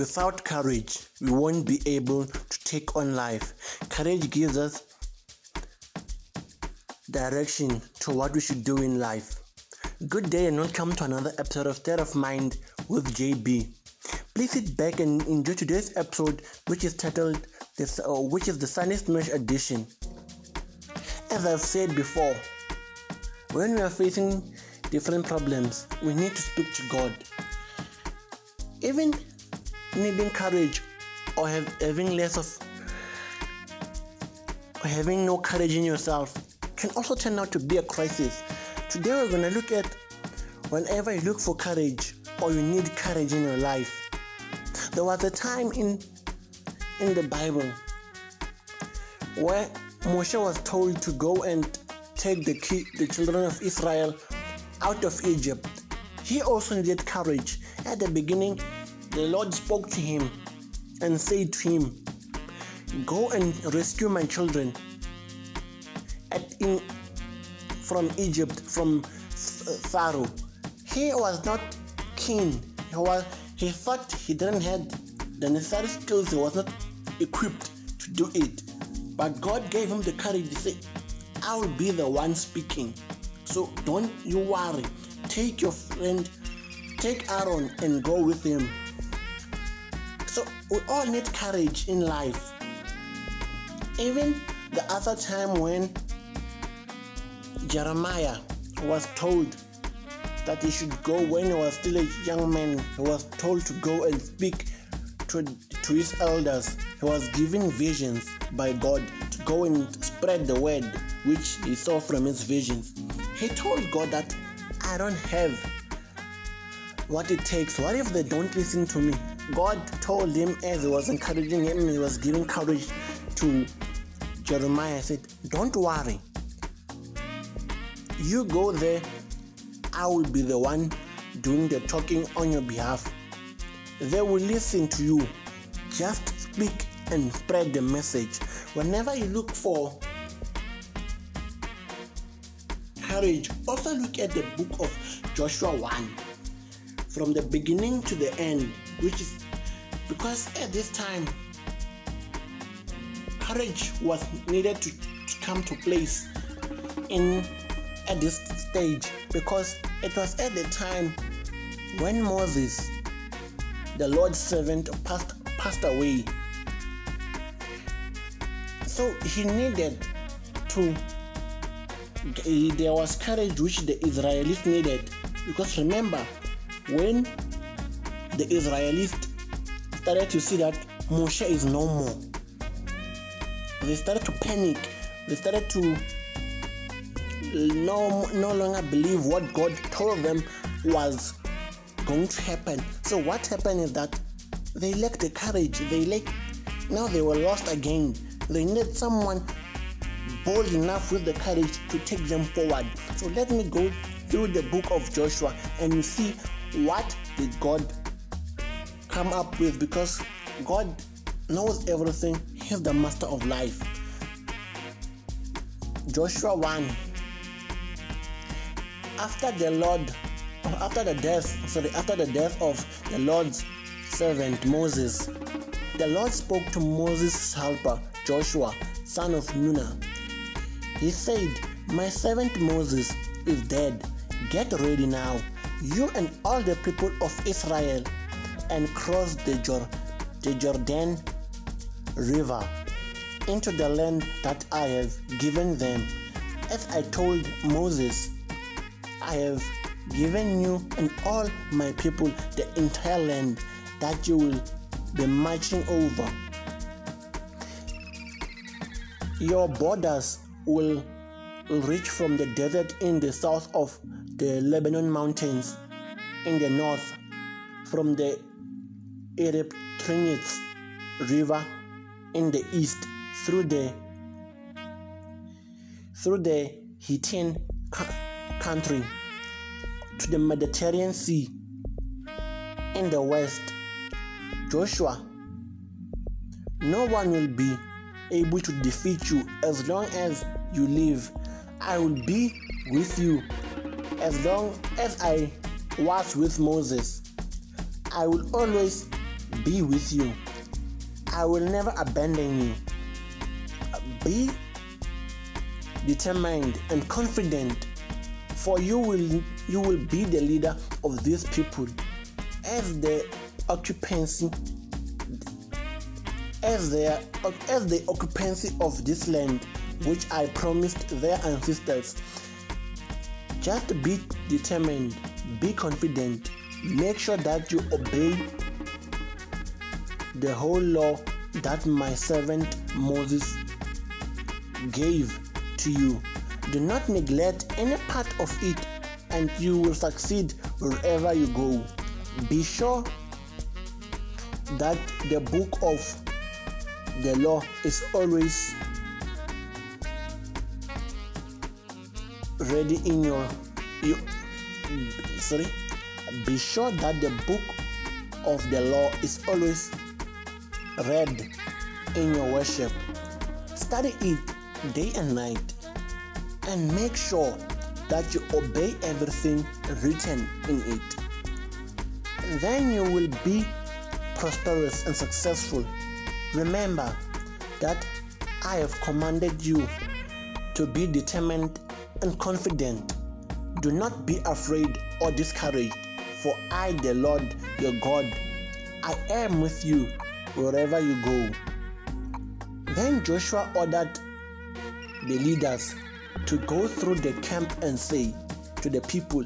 Without courage, we won't be able to take on life. Courage gives us direction to what we should do in life. Good day and welcome to another episode of State of Mind with JB. Please sit back and enjoy today's episode, which is titled this, uh, which is the Sunday Smash edition. As I've said before, when we are facing different problems, we need to speak to God. Even needing courage or have, having less of or having no courage in yourself can also turn out to be a crisis. Today we're going to look at whenever you look for courage or you need courage in your life. There was a time in in the Bible where Moshe was told to go and take the key, the children of Israel out of Egypt. He also needed courage. At the beginning, the Lord spoke to him and said to him, Go and rescue my children in, from Egypt, from Pharaoh. He was not keen. He, was, he thought he didn't have the necessary skills. He was not equipped to do it. But God gave him the courage to say, I will be the one speaking. So don't you worry. Take your friend, take Aaron and go with him. So we all need courage in life. Even the other time when Jeremiah was told that he should go when he was still a young man, he was told to go and speak to, to his elders. He was given visions by God to go and spread the word which he saw from his visions. He told God that I don't have what it takes. What if they don't listen to me? God told him as he was encouraging him, he was giving courage to Jeremiah. said, Don't worry. You go there, I will be the one doing the talking on your behalf. They will listen to you. Just speak and spread the message. Whenever you look for courage, also look at the book of Joshua 1 from the beginning to the end, which is because at this time courage was needed to, to come to place in at this stage because it was at the time when Moses, the Lord's servant, passed passed away. So he needed to there was courage which the Israelites needed because remember when the Israelites started to see that Moshe is no more, they started to panic. They started to no, no longer believe what God told them was going to happen. So what happened is that they lacked the courage. They lacked now they were lost again. They needed someone bold enough with the courage to take them forward. So let me go through the book of Joshua and you see what did God come up with because God knows everything. He's the master of life. Joshua 1 After the Lord after the death sorry after the death of the Lord's servant Moses the Lord spoke to Moses' helper Joshua son of Nun he said, My servant Moses is dead. Get ready now, you and all the people of Israel, and cross the, Jor- the Jordan River into the land that I have given them. As I told Moses, I have given you and all my people the entire land that you will be marching over. Your borders will reach from the desert in the south of the Lebanon mountains in the north, from the Euphrates River in the east through the through the Hittite country to the Mediterranean Sea in the west. Joshua, no one will be able to defeat you as long as you live. I will be with you as long as I was with Moses. I will always be with you. I will never abandon you. Be determined and confident for you will you will be the leader of these people as the occupancy as their as the occupancy of this land which I promised their ancestors. Just be determined, be confident, make sure that you obey the whole law that my servant Moses gave to you. Do not neglect any part of it, and you will succeed wherever you go. Be sure that the book of the law is always ready in your you sorry be sure that the book of the law is always read in your worship. Study it day and night and make sure that you obey everything written in it. Then you will be prosperous and successful. Remember that i have commanded you to be determined and confident. Do not be afraid or discouraged, for I, the Lord your God, I am with you wherever you go. Then Joshua ordered the leaders to go through the camp and say to the people,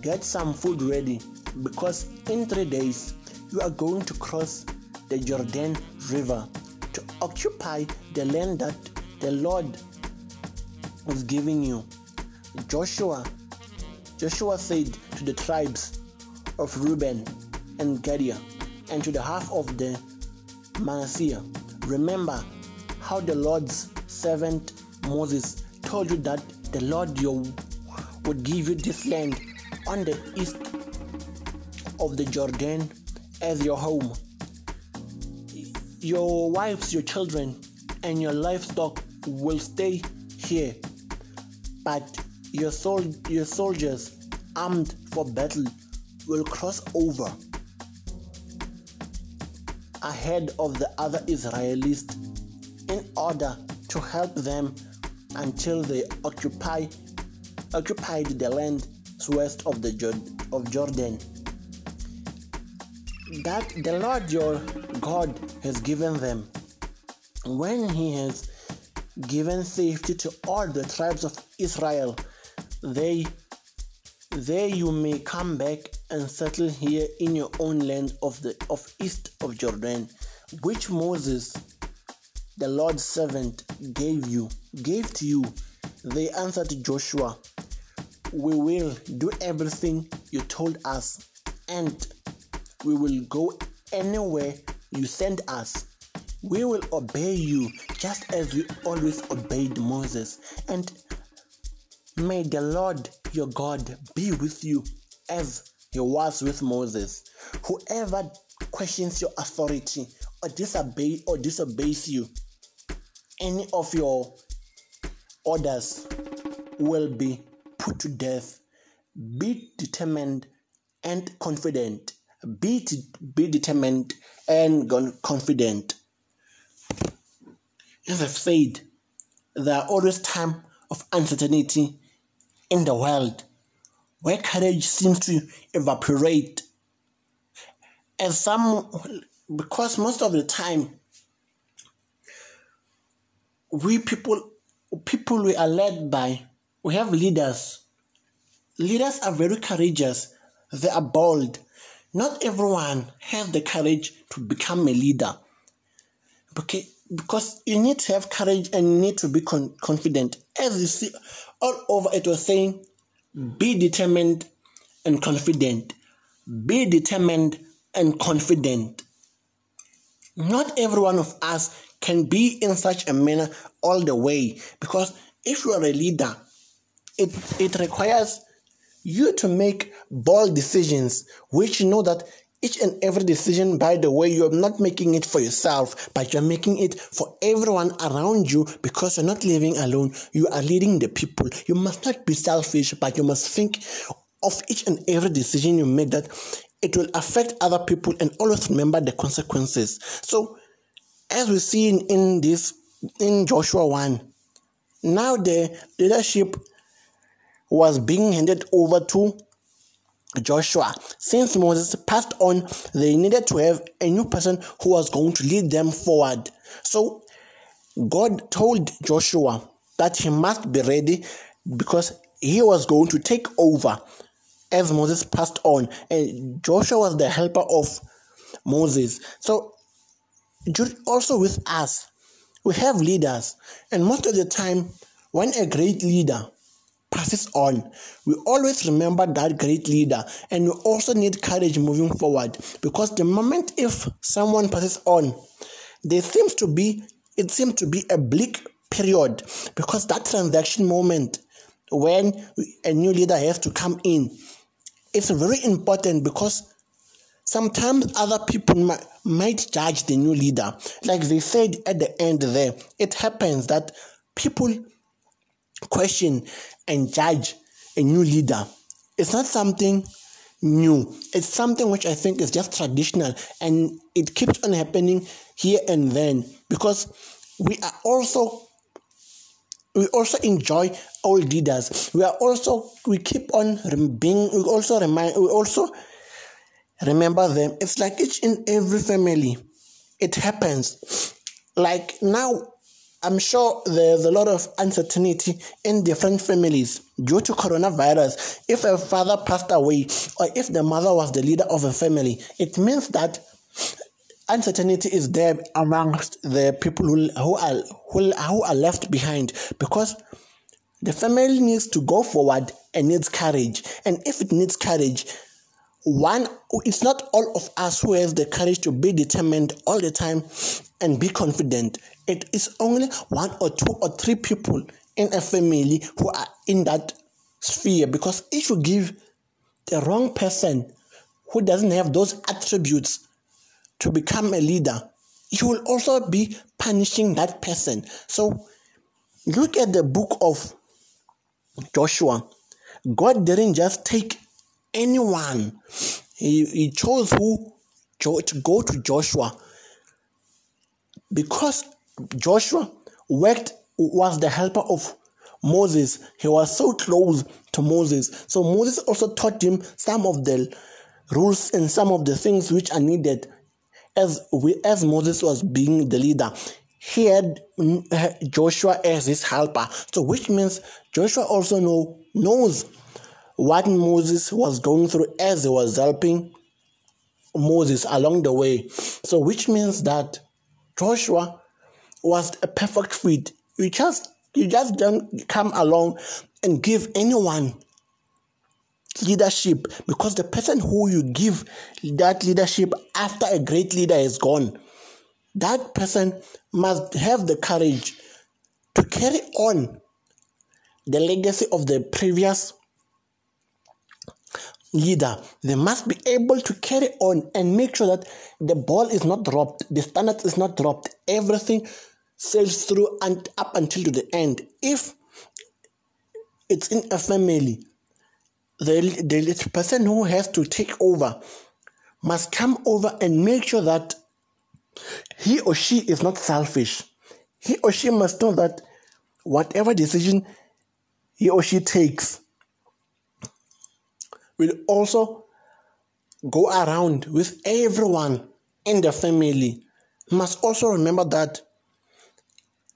Get some food ready, because in three days you are going to cross the Jordan River to occupy the land that the Lord was giving you. Joshua Joshua said to the tribes of Reuben and Gad and to the half of the Manasseh, remember how the Lord's servant Moses told you that the Lord your would give you this land on the east of the Jordan as your home. Your wives, your children, and your livestock will stay here. But your, sol- your soldiers, armed for battle, will cross over ahead of the other Israelites in order to help them until they occupy occupied the land west of the of Jordan that the Lord your God has given them when he has given safety to all the tribes of Israel. They there you may come back and settle here in your own land of the of east of Jordan, which Moses, the Lord's servant, gave you, gave to you. They answered Joshua, We will do everything you told us, and we will go anywhere you send us. We will obey you just as we always obeyed Moses. And may the Lord your God be with you as he was with Moses. Whoever questions your authority or disobey or disobeys you, any of your orders will be put to death. Be determined and confident. Be, be determined and confident. As I've said, there are always times of uncertainty in the world where courage seems to evaporate. And some, because most of the time, we people, people we are led by, we have leaders. Leaders are very courageous, they are bold. Not everyone has the courage to become a leader. Okay, because you need to have courage and you need to be con- confident. As you see, all over it was saying, be determined and confident. Be determined and confident. Not every one of us can be in such a manner all the way because if you are a leader, it, it requires you to make bold decisions which you know that each and every decision, by the way, you're not making it for yourself, but you're making it for everyone around you because you're not living alone. You are leading the people. You must not be selfish, but you must think of each and every decision you make that it will affect other people and always remember the consequences. So, as we see in, in this in Joshua 1, now the leadership was being handed over to Joshua. Since Moses passed on, they needed to have a new person who was going to lead them forward. So God told Joshua that he must be ready because he was going to take over as Moses passed on. And Joshua was the helper of Moses. So also with us, we have leaders, and most of the time, when a great leader passes on, we always remember that great leader, and we also need courage moving forward because the moment if someone passes on, there seems to be it seems to be a bleak period because that transaction moment when a new leader has to come in it's very important because sometimes other people might, might judge the new leader. Like they said at the end there it happens that people question and judge a new leader. It's not something new. It's something which I think is just traditional and it keeps on happening here and then because we are also we also enjoy old leaders. We are also we keep on being we also remind we also remember them. It's like each in every family. It happens. Like now I'm sure there's a lot of uncertainty in different families due to coronavirus. If a father passed away or if the mother was the leader of a family, it means that uncertainty is there amongst the people who, who, are, who, who are left behind because the family needs to go forward and needs courage. And if it needs courage, one it's not all of us who has the courage to be determined all the time and be confident. It is only one or two or three people in a family who are in that sphere because if you give the wrong person who doesn't have those attributes to become a leader you will also be punishing that person. So look at the book of joshua. God didn't just take anyone. He, he chose who to go to Joshua because Joshua worked was the helper of Moses. He was so close to Moses. So Moses also taught him some of the rules and some of the things which are needed as we as Moses was being the leader. He had mm, Joshua as his helper. So which means Joshua also know knows what Moses was going through as he was helping Moses along the way. So, which means that Joshua was a perfect fit. You just you just don't come along and give anyone leadership because the person who you give that leadership after a great leader is gone, that person must have the courage to carry on the legacy of the previous leader, they must be able to carry on and make sure that the ball is not dropped, the standard is not dropped, everything sails through and up until to the end. If it's in a family, the, the person who has to take over must come over and make sure that he or she is not selfish. He or she must know that whatever decision he or she takes will also go around with everyone in the family. Must also remember that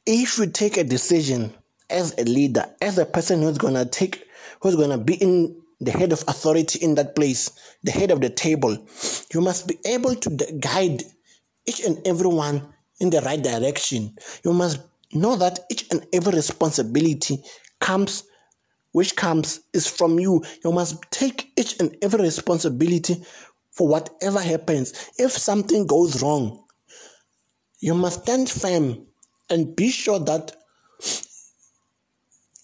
if you take a decision as a leader, as a person who's gonna take, who's gonna be in the head of authority in that place, the head of the table, you must be able to guide each and everyone in the right direction. You must know that each and every responsibility comes which comes is from you. You must take each and every responsibility for whatever happens. If something goes wrong, you must stand firm and be sure that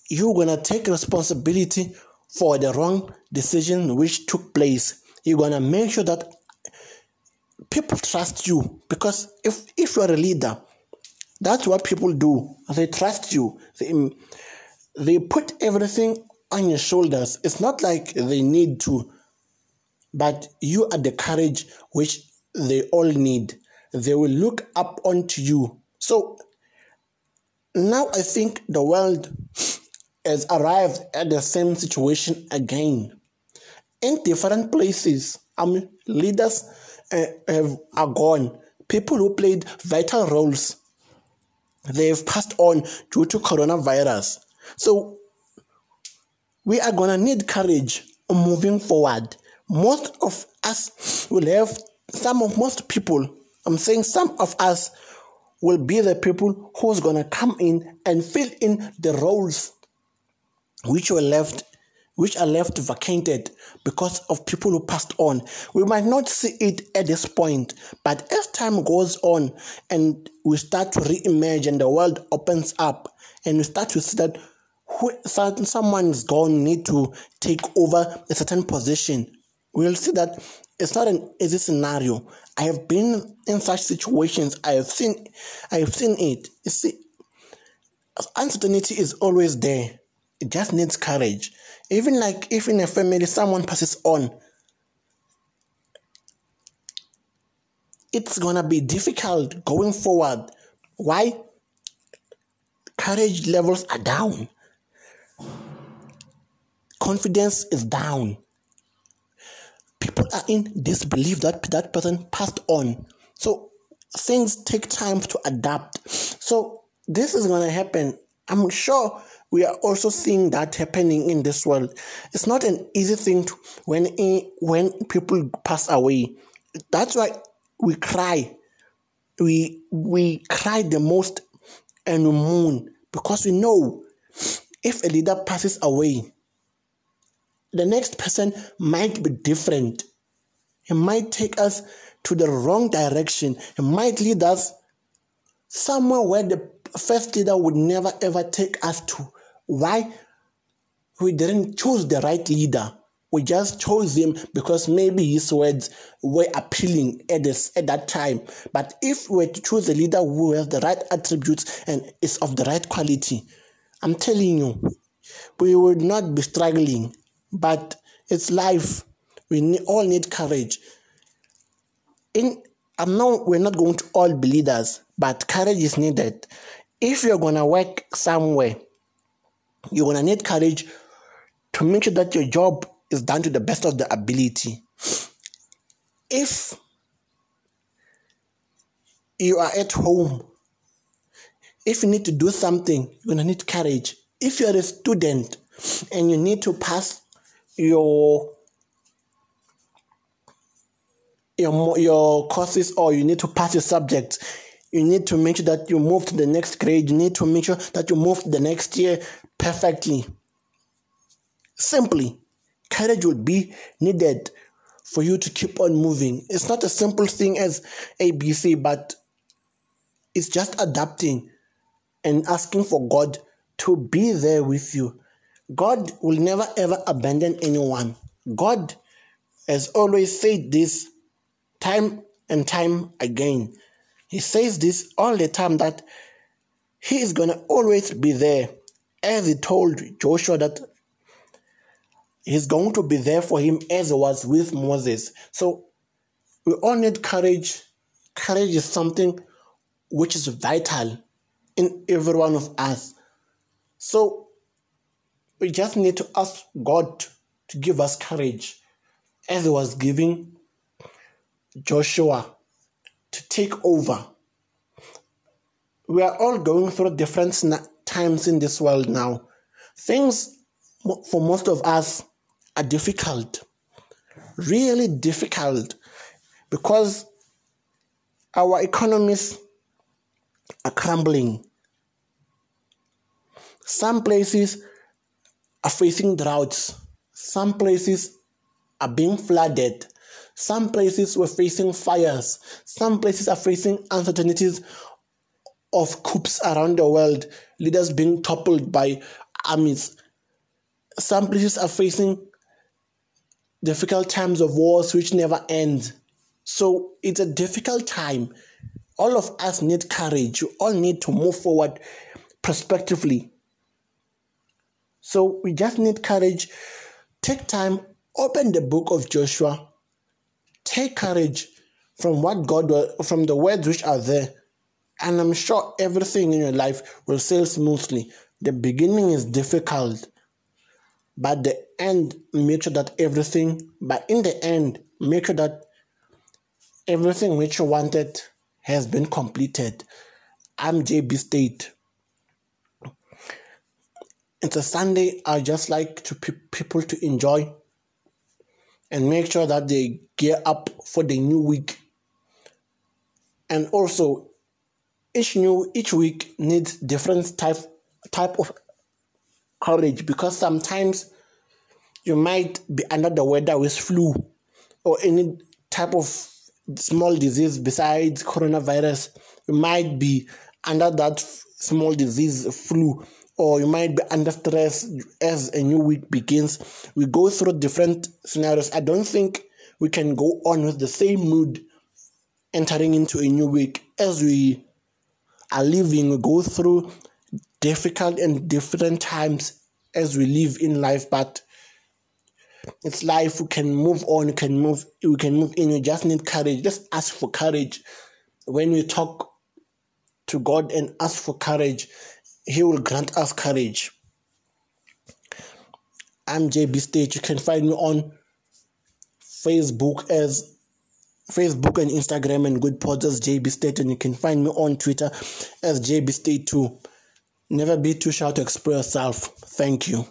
you're going to take responsibility for the wrong decision which took place. You're going to make sure that people trust you because if, if you're a leader, that's what people do. They trust you. They, they put everything on your shoulders. It's not like they need to, but you are the courage which they all need. They will look up onto you. So now I think the world has arrived at the same situation again. In different places, mean, leaders uh, have, are gone. People who played vital roles, they've passed on due to coronavirus. So we are gonna need courage moving forward. Most of us will have some of most people. I'm saying some of us will be the people who's gonna come in and fill in the roles which were left which are left vacated because of people who passed on. We might not see it at this point, but as time goes on and we start to re-emerge and the world opens up and we start to see that someone's gone need to take over a certain position, we'll see that it's not an easy scenario. I have been in such situations. I have seen, I have seen it. You see, uncertainty is always there. It just needs courage. Even like if in a family someone passes on, it's gonna be difficult going forward. Why? Courage levels are down. Confidence is down. People are in disbelief that that person passed on. So things take time to adapt. So this is gonna happen. I'm sure we are also seeing that happening in this world. It's not an easy thing to, when when people pass away. That's why we cry. We we cry the most and we mourn because we know if a leader passes away, the next person might be different. He might take us to the wrong direction. He might lead us somewhere where the first leader would never ever take us to. Why? We didn't choose the right leader. We just chose him because maybe his words were appealing at, this, at that time. But if we were to choose a leader who has the right attributes and is of the right quality, I'm telling you, we would not be struggling. But it's life. We all need courage. In I'm not we're not going to all be leaders, but courage is needed. If you're gonna work somewhere, you're going to need courage to make sure that your job is done to the best of the ability. If you are at home, if you need to do something, you're going to need courage. If you're a student and you need to pass your your your courses or you need to pass your subjects you need to make sure that you move to the next grade you need to make sure that you move to the next year perfectly. Simply, courage will be needed for you to keep on moving. It's not a simple thing as ABC, but it's just adapting and asking for God to be there with you. God will never ever abandon anyone. God has always said this time and time again. He says this all the time that He is going to always be there as he told Joshua that he's going to be there for him as he was with Moses. So we all need courage. Courage is something which is vital in every one of us. So we just need to ask God to give us courage as he was giving Joshua to take over. We are all going through different times in this world now. Things for most of us are difficult, really difficult, because our economies are crumbling. Some places are facing droughts, some places are being flooded. Some places were facing fires. Some places are facing uncertainties of coups around the world, leaders being toppled by armies. Some places are facing difficult times of wars which never end. So it's a difficult time. All of us need courage. You all need to move forward prospectively. So we just need courage. Take time, open the book of Joshua. Take courage from what God from the words which are there. And I'm sure everything in your life will sail smoothly. The beginning is difficult, but the end make sure that everything but in the end make sure that everything which you wanted has been completed. I'm JB State. It's a Sunday. I just like to pe- people to enjoy and make sure that they gear up for the new week. And also, each new each week needs different type type of courage because sometimes you might be under the weather with flu or any type of small disease besides coronavirus. You might be under that small disease flu or you might be under stress as a new week begins. We go through different scenarios. I don't think we can go on with the same mood entering into a new week as we are living. We go through difficult and different times as we live in life, but it's life. We can move on. We can move. We can move in. We just need courage. Just ask for courage. When we talk to God and ask for courage, he will grant us courage. I'm JB State. You can find me on Facebook as Facebook and Instagram and Goodpods as JB State, and you can find me on Twitter as JB State too. Never be too shy to express yourself. Thank you.